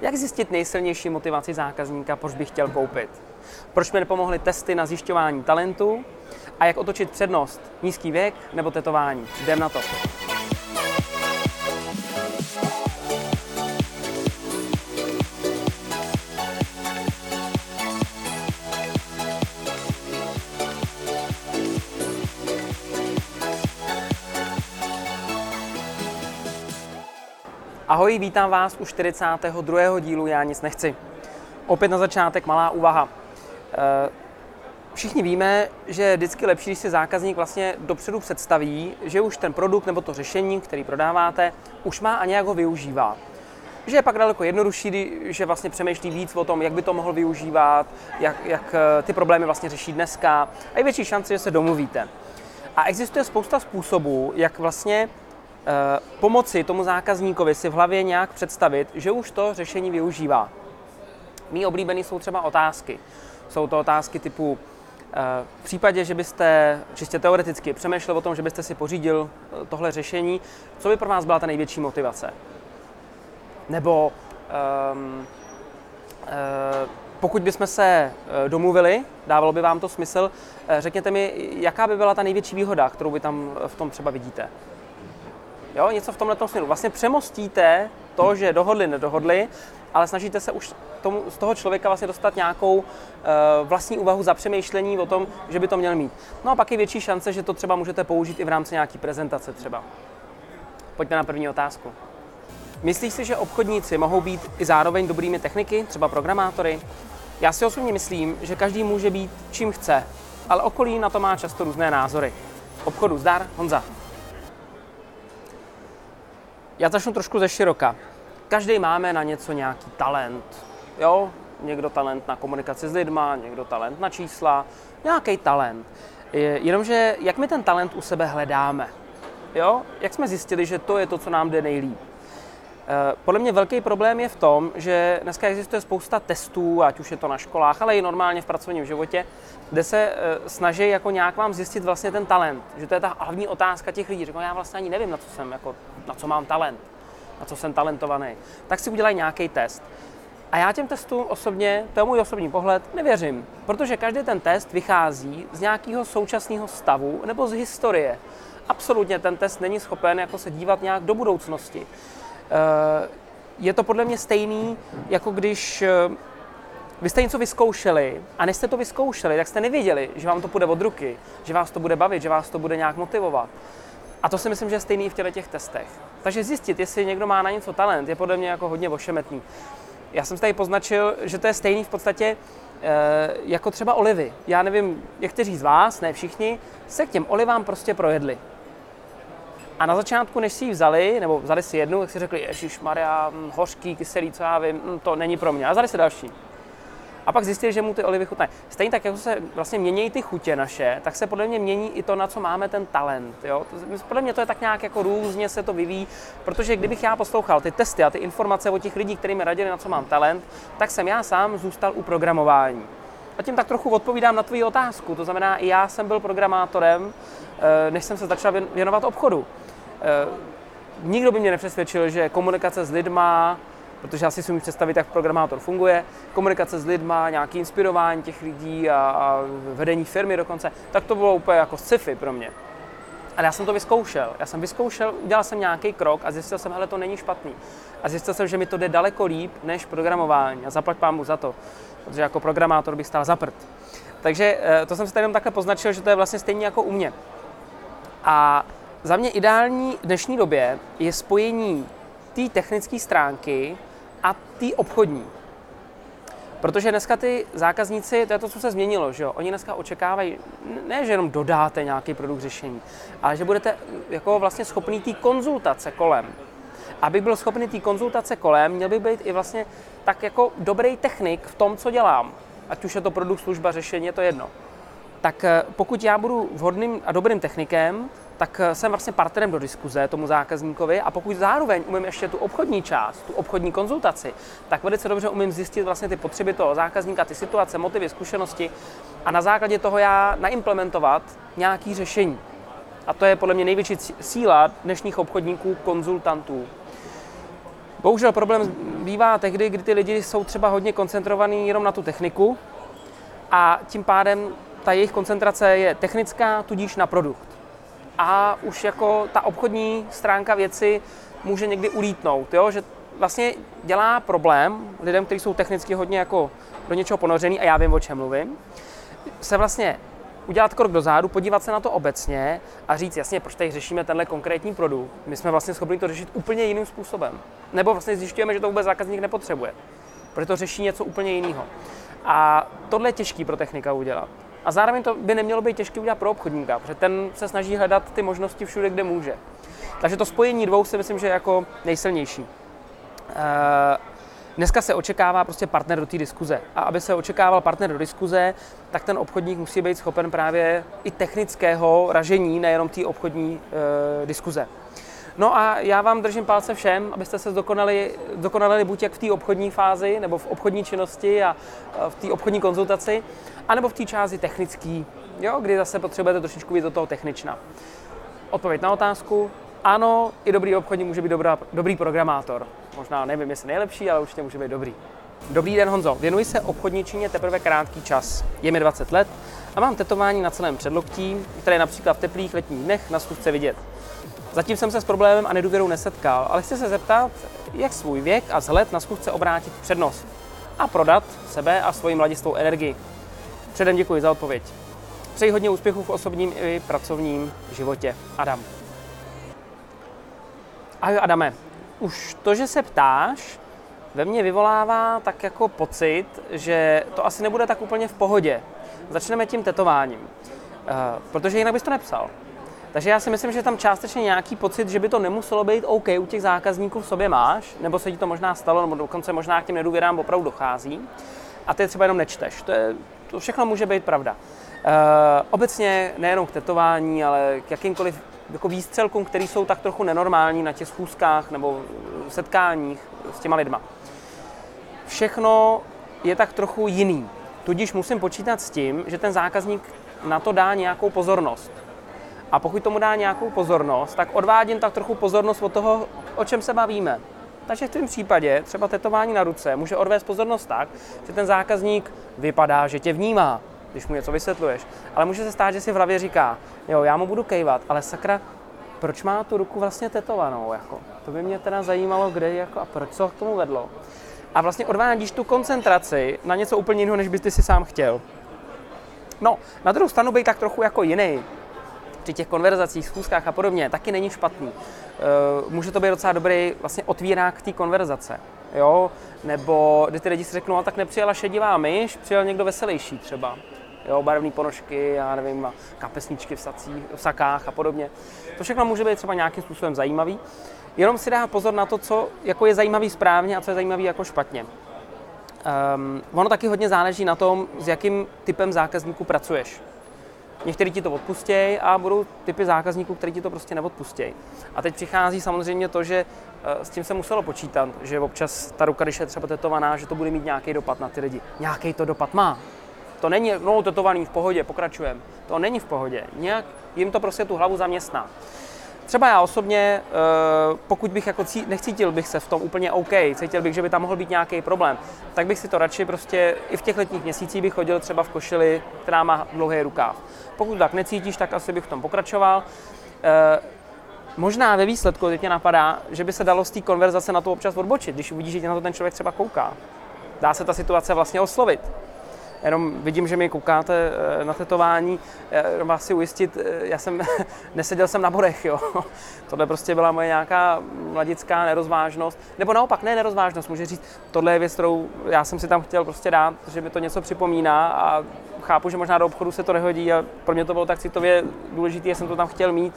Jak zjistit nejsilnější motivaci zákazníka, proč by chtěl koupit? Proč mi nepomohly testy na zjišťování talentu? A jak otočit přednost? Nízký věk nebo tetování? Jdem na to. Ahoj, vítám vás u 42. dílu Já nic nechci. Opět na začátek malá úvaha. Eh, všichni víme, že je vždycky lepší, když si zákazník vlastně dopředu představí, že už ten produkt nebo to řešení, který prodáváte, už má a nějak ho využívá. Že je pak daleko jednodušší, že vlastně přemýšlí víc o tom, jak by to mohl využívat, jak, jak eh, ty problémy vlastně řeší dneska a je větší šance, že se domluvíte. A existuje spousta způsobů, jak vlastně pomoci tomu zákazníkovi si v hlavě nějak představit, že už to řešení využívá. Mí oblíbený jsou třeba otázky. Jsou to otázky typu, eh, v případě, že byste čistě teoreticky přemýšlel o tom, že byste si pořídil eh, tohle řešení, co by pro vás byla ta největší motivace? Nebo um, uh, pokud bychom se domluvili, dávalo by vám to smysl, řekněte mi, jaká by byla ta největší výhoda, kterou vy tam v tom třeba vidíte? Jo, něco v tomhle směru. Vlastně přemostíte to, že dohodli, nedohodli, ale snažíte se už tomu, z toho člověka vlastně dostat nějakou uh, vlastní úvahu za přemýšlení o tom, že by to měl mít. No a pak je větší šance, že to třeba můžete použít i v rámci nějaké prezentace třeba. Pojďme na první otázku. Myslíš si, že obchodníci mohou být i zároveň dobrými techniky, třeba programátory? Já si osobně myslím, že každý může být čím chce, ale okolí na to má často různé názory. Obchodu zdar, Honza. Já začnu trošku ze široka. Každý máme na něco nějaký talent. Jo? Někdo talent na komunikaci s lidma, někdo talent na čísla, nějaký talent. Jenomže jak my ten talent u sebe hledáme? Jo? Jak jsme zjistili, že to je to, co nám jde nejlíp? Eh, podle mě velký problém je v tom, že dneska existuje spousta testů, ať už je to na školách, ale i normálně v pracovním životě, kde se eh, snaží jako nějak vám zjistit vlastně ten talent. Že to je ta hlavní otázka těch lidí. Řeknou, já vlastně ani nevím, na co jsem, jako, na co mám talent, na co jsem talentovaný. Tak si udělají nějaký test. A já těm testům osobně, to je můj osobní pohled, nevěřím, protože každý ten test vychází z nějakého současného stavu nebo z historie. Absolutně ten test není schopen jako se dívat nějak do budoucnosti. Eh, je to podle mě stejný, jako když eh, vy jste něco vyzkoušeli a než jste to vyzkoušeli, tak jste nevěděli, že vám to půjde od ruky, že vás to bude bavit, že vás to bude nějak motivovat. A to si myslím, že je stejný v těle těch testech. Takže zjistit, jestli někdo má na něco talent, je podle mě jako hodně ošemetný. Já jsem si tady poznačil, že to je stejný v podstatě e, jako třeba olivy. Já nevím, někteří z vás, ne všichni, se k těm olivám prostě projedli. A na začátku, než si ji vzali, nebo vzali si jednu, tak si řekli, Ježíš Maria, hm, hořký, kyselý, co já vím, hm, to není pro mě. A vzali si další. A pak zjistili, že mu ty olivy chutnají. Stejně tak, jako se vlastně mění ty chutě naše, tak se podle mě mění i to, na co máme ten talent. Jo? Podle mě to je tak nějak jako různě se to vyvíjí, protože kdybych já poslouchal ty testy a ty informace od těch lidí, kteří mi radili, na co mám talent, tak jsem já sám zůstal u programování. A tím tak trochu odpovídám na tvou otázku. To znamená, i já jsem byl programátorem, eh, než jsem se začal věnovat obchodu. Eh, nikdo by mě nepřesvědčil, že komunikace s lidma, protože asi si umím představit, jak programátor funguje, komunikace s lidma, nějaké inspirování těch lidí a, a vedení firmy dokonce, tak to bylo úplně jako sci-fi pro mě. Ale já jsem to vyzkoušel. Já jsem vyzkoušel, udělal jsem nějaký krok a zjistil jsem, že to není špatný. A zjistil jsem, že mi to jde daleko líp než programování. A zaplať pámu za to, protože jako programátor bych stál za prd. Takže eh, to jsem si tady jenom takhle poznačil, že to je vlastně stejně jako u mě. A za mě ideální v dnešní době je spojení té technické stránky a té obchodní. Protože dneska ty zákazníci, to je to, co se změnilo, že jo? Oni dneska očekávají, ne, že jenom dodáte nějaký produkt řešení, ale že budete jako vlastně schopný té konzultace kolem. Aby byl schopný té konzultace kolem, měl by být i vlastně tak jako dobrý technik v tom, co dělám. Ať už je to produkt, služba, řešení, je to jedno. Tak eh, pokud já budu vhodným a dobrým technikem, tak eh, jsem vlastně partnerem do diskuze tomu zákazníkovi a pokud zároveň umím ještě tu obchodní část, tu obchodní konzultaci, tak velice dobře umím zjistit vlastně ty potřeby toho zákazníka, ty situace, motivy, zkušenosti a na základě toho já naimplementovat nějaký řešení. A to je podle mě největší síla dnešních obchodníků, konzultantů. Bohužel problém bývá tehdy, kdy ty lidi jsou třeba hodně koncentrovaní jenom na tu techniku a tím pádem ta jejich koncentrace je technická, tudíž na produkt. A už jako ta obchodní stránka věci může někdy ulítnout, jo? že vlastně dělá problém lidem, kteří jsou technicky hodně jako do něčeho ponořený a já vím, o čem mluvím, se vlastně udělat krok dozadu, podívat se na to obecně a říct, jasně, proč tady řešíme tenhle konkrétní produkt. My jsme vlastně schopni to řešit úplně jiným způsobem. Nebo vlastně zjišťujeme, že to vůbec zákazník nepotřebuje, protože to řeší něco úplně jiného. A tohle je těžký pro technika udělat. A zároveň to by nemělo být těžké udělat pro obchodníka, protože ten se snaží hledat ty možnosti všude, kde může. Takže to spojení dvou si myslím, že je jako nejsilnější. Uh, Dneska se očekává prostě partner do té diskuze. A aby se očekával partner do diskuze, tak ten obchodník musí být schopen právě i technického ražení, nejenom té obchodní e, diskuze. No a já vám držím palce všem, abyste se dokonali, dokonali buď jak v té obchodní fázi, nebo v obchodní činnosti a v té obchodní konzultaci, anebo v té části technické, jo, kdy zase potřebujete trošičku víc do toho technična. Odpověď na otázku, ano, i dobrý obchodník může být dobrá, dobrý programátor. Možná nevím, jestli nejlepší, ale určitě může být dobrý. Dobrý den Honzo, věnuji se obchodničině teprve krátký čas. Je mi 20 let a mám tetování na celém předloktí, které například v teplých letních dnech na schůzce vidět. Zatím jsem se s problémem a nedůvěrou nesetkal, ale chci se zeptat, jak svůj věk a vzhled na schůzce obrátit přednost a prodat sebe a svoji mladistvou energii. Předem děkuji za odpověď. Přeji hodně úspěchů v osobním i pracovním životě. Adam. Ahoj Adame, už to, že se ptáš, ve mně vyvolává tak jako pocit, že to asi nebude tak úplně v pohodě. Začneme tím tetováním, uh, protože jinak bys to nepsal. Takže já si myslím, že tam částečně nějaký pocit, že by to nemuselo být OK u těch zákazníků v sobě máš, nebo se ti to možná stalo, nebo dokonce možná k těm nedůvěrám opravdu dochází a ty třeba jenom nečteš. To, je, to všechno může být pravda. Uh, obecně nejenom k tetování, ale k jakýmkoliv jako výstřelkům, které jsou tak trochu nenormální na těch schůzkách nebo setkáních s těma lidma. Všechno je tak trochu jiný. Tudíž musím počítat s tím, že ten zákazník na to dá nějakou pozornost. A pokud tomu dá nějakou pozornost, tak odvádím tak trochu pozornost od toho, o čem se bavíme. Takže v tom případě třeba tetování na ruce může odvést pozornost tak, že ten zákazník vypadá, že tě vnímá, když mu něco vysvětluješ. Ale může se stát, že si v hlavě říká, jo, já mu budu kejvat, ale sakra, proč má tu ruku vlastně tetovanou? Jako? To by mě teda zajímalo, kde jako, a proč co k tomu vedlo. A vlastně odvádíš tu koncentraci na něco úplně jiného, než bys ty si sám chtěl. No, na druhou stranu být tak trochu jako jiný, při těch konverzacích, schůzkách a podobně, taky není špatný. Uh, může to být docela dobrý vlastně otvírák té konverzace. Jo? Nebo kdy ty lidi si řeknou, tak nepřijela šedivá myš, přijel někdo veselější třeba jo, barevné ponožky, já nevím, kapesničky v, sacích, v sakách a podobně. To všechno může být třeba nějakým způsobem zajímavý. Jenom si dá pozor na to, co jako je zajímavý správně a co je zajímavý jako špatně. Um, ono taky hodně záleží na tom, s jakým typem zákazníků pracuješ. Někteří ti to odpustějí a budou typy zákazníků, kteří ti to prostě neodpustějí. A teď přichází samozřejmě to, že eh, s tím se muselo počítat, že občas ta ruka, když je třeba tetovaná, že to bude mít nějaký dopad na ty lidi. Nějaký to dopad má. To není, no tetovaný v pohodě, pokračujeme. To není v pohodě. Nějak jim to prostě tu hlavu zaměstná. Třeba já osobně, eh, pokud bych jako cí, nechcítil bych se v tom úplně OK, cítil bych, že by tam mohl být nějaký problém, tak bych si to radši prostě i v těch letních měsících bych chodil třeba v košili, která má dlouhý rukáv. Pokud tak necítíš, tak asi bych v tom pokračoval. Eh, možná ve výsledku teď mě napadá, že by se dalo z té konverzace na to občas odbočit, když uvidíš, že na to ten člověk třeba kouká. Dá se ta situace vlastně oslovit jenom vidím, že mi koukáte eh, na tetování, jenom vás si ujistit, eh, já jsem neseděl jsem na bodech, jo. Tohle prostě byla moje nějaká mladická nerozvážnost, nebo naopak ne nerozvážnost, může říct, tohle je věc, kterou já jsem si tam chtěl prostě dát, že mi to něco připomíná a chápu, že možná do obchodu se to nehodí a pro mě to bylo tak citově důležité, jsem to tam chtěl mít,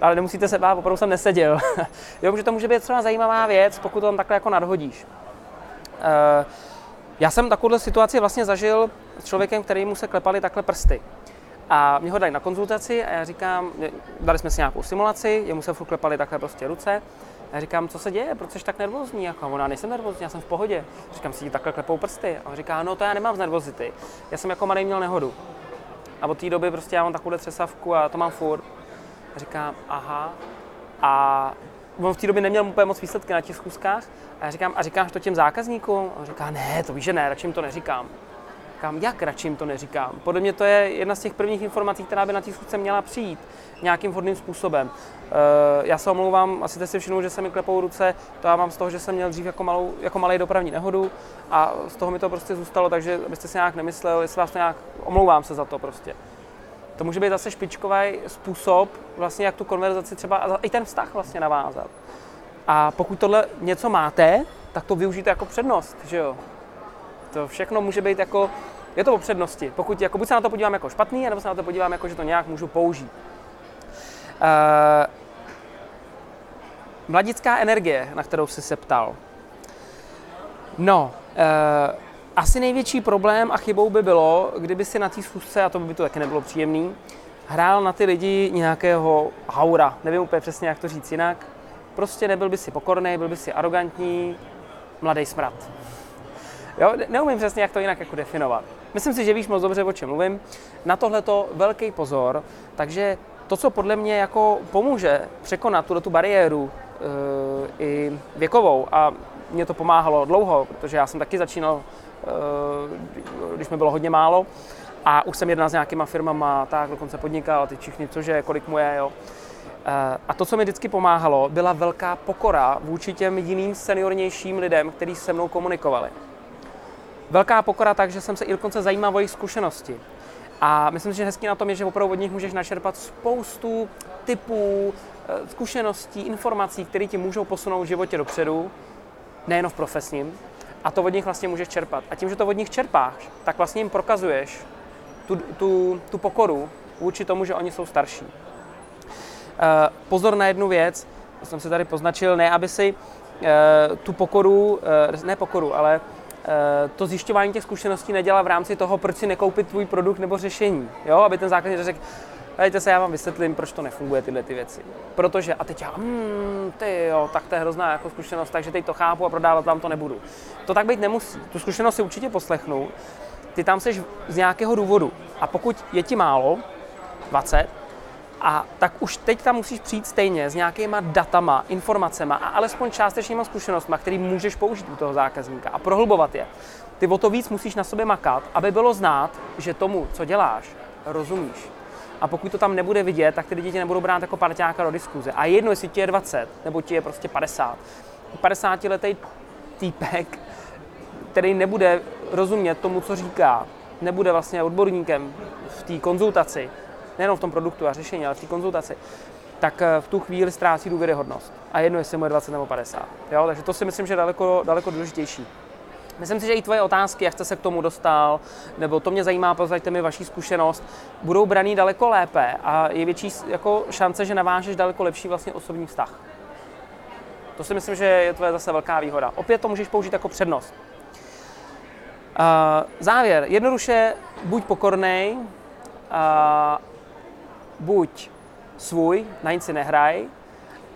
ale nemusíte se bát, opravdu jsem neseděl. jo, že to může být třeba zajímavá věc, pokud to tam takhle jako nadhodíš. Uh, já jsem takovouhle situaci vlastně zažil s člověkem, který mu se klepali takhle prsty. A mě ho dali na konzultaci a já říkám, dali jsme si nějakou simulaci, jemu se furt klepali takhle prostě ruce. A já říkám, co se děje, proč jsi tak nervózní? Jako, ona nejsem nervózní, já jsem v pohodě. Říkám si, takhle klepou prsty. A on říká, no to já nemám z nervozity. Já jsem jako malý měl nehodu. A od té doby prostě já mám takovou třesavku a to mám furt. A říkám, aha. A on v té době neměl úplně moc výsledky na těch schůzkách. A já říkám, a říkáš to těm zákazníkům? A on říká, ne, to víš, že ne, radši jim to neříkám. Říkám, jak radši jim to neříkám? Podle mě to je jedna z těch prvních informací, která by na schůzce měla přijít nějakým vhodným způsobem. Uh, já se omlouvám, asi jste si všiml, že se mi klepou ruce, to já mám z toho, že jsem měl dřív jako, malou, jako malý dopravní nehodu a z toho mi to prostě zůstalo, takže abyste si nějak nemyslel, jestli vás to nějak, omlouvám se za to prostě. To může být zase špičkový způsob, vlastně jak tu konverzaci třeba, a i ten vztah vlastně navázat. A pokud tohle něco máte, tak to využijte jako přednost, že jo. To všechno může být jako, je to o přednosti. Pokud jako, buď se na to podívám jako špatný, nebo se na to podívám jako, že to nějak můžu použít. Uh, mladická energie, na kterou jsi se ptal. No, uh, asi největší problém a chybou by bylo, kdyby si na té schůzce, a to by to taky nebylo příjemný, hrál na ty lidi nějakého haura. Nevím úplně přesně, jak to říct jinak. Prostě nebyl by si pokorný, byl by si arrogantní, mladý smrad. Jo, neumím přesně, jak to jinak jako definovat. Myslím si, že víš moc dobře, o čem mluvím. Na tohle to velký pozor, takže to, co podle mě jako pomůže překonat tuto tu bariéru e, i věkovou a mě to pomáhalo dlouho, protože já jsem taky začínal, e, když mi bylo hodně málo a už jsem jednal s nějakýma firmama, tak dokonce podnikal ty všichni, cože, kolik mu je, jo. E, a to, co mi vždycky pomáhalo, byla velká pokora vůči těm jiným seniornějším lidem, kteří se mnou komunikovali. Velká pokora tak, že jsem se i dokonce zajímal o jejich zkušenosti. A myslím si, že hezký na tom je, že opravdu od nich můžeš načerpat spoustu typů, eh, zkušeností, informací, které ti můžou posunout v životě dopředu, nejen v profesním. A to od nich vlastně můžeš čerpat. A tím, že to od nich čerpáš, tak vlastně jim prokazuješ tu, tu, tu pokoru vůči tomu, že oni jsou starší. Eh, pozor na jednu věc, jsem si tady poznačil, ne aby si eh, tu pokoru, ne pokoru, ale to zjišťování těch zkušeností nedělá v rámci toho, proč si nekoupit tvůj produkt nebo řešení. Jo? Aby ten zákazník řekl, Dejte se, já vám vysvětlím, proč to nefunguje, tyhle ty věci. Protože, a teď já, hmm, ty jo, tak to je hrozná jako zkušenost, takže teď to chápu a prodávat vám to nebudu. To tak být nemusí. Tu zkušenost si určitě poslechnu. Ty tam jsi z nějakého důvodu. A pokud je ti málo, 20, a tak už teď tam musíš přijít stejně s nějakýma datama, informacemi a alespoň částečnýma zkušenostmi, který můžeš použít u toho zákazníka a prohlubovat je. Ty o to víc musíš na sobě makat, aby bylo znát, že tomu, co děláš, rozumíš. A pokud to tam nebude vidět, tak ty lidi tě nebudou brát jako parťáka do diskuze. A jedno, jestli ti je 20, nebo ti je prostě 50. 50 letý týpek, který nebude rozumět tomu, co říká, nebude vlastně odborníkem v té konzultaci, nejenom v tom produktu a řešení, ale v té konzultaci, tak eh, v tu chvíli ztrácí důvěryhodnost. A jedno, jestli mu je 20 nebo 50. Jo? Takže to si myslím, že je daleko, daleko důležitější. Myslím si, že i tvoje otázky, jak jste se k tomu dostal, nebo to mě zajímá, pozaďte mi vaši zkušenost, budou braný daleko lépe a je větší jako šance, že navážeš daleko lepší vlastně osobní vztah. To si myslím, že je tvoje zase velká výhoda. Opět to můžeš použít jako přednost. Uh, závěr. Jednoduše buď pokornej, uh, buď svůj, na nic si nehraj,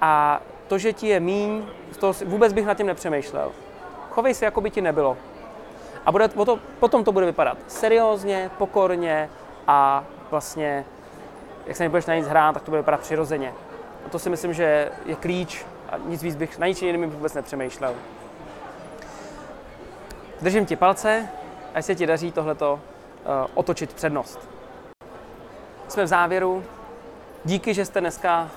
a to, že ti je míň, to vůbec bych nad tím nepřemýšlel. Chovej se, jako by ti nebylo. A bude, to, potom to bude vypadat seriózně, pokorně a vlastně, jak se nebudeš na nic hrát, tak to bude vypadat přirozeně. A to si myslím, že je klíč a nic víc bych na nic jiným vůbec nepřemýšlel. Držím ti palce, ať se ti daří tohleto uh, otočit přednost. Jsme v závěru. Díky, že jste dneska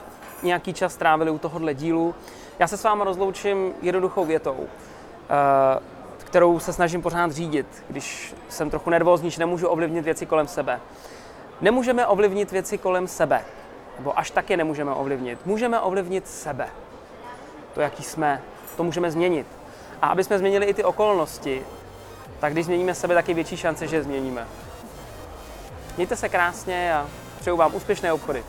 nějaký čas strávili u tohohle dílu. Já se s vámi rozloučím jednoduchou větou, eh, kterou se snažím pořád řídit, když jsem trochu nervózní, že nemůžu ovlivnit věci kolem sebe. Nemůžeme ovlivnit věci kolem sebe, nebo až tak je nemůžeme ovlivnit. Můžeme ovlivnit sebe. To, jaký jsme, to můžeme změnit. A aby jsme změnili i ty okolnosti, tak když změníme sebe, tak je větší šance, že je změníme. Mějte se krásně a přeju vám úspěšné obchody.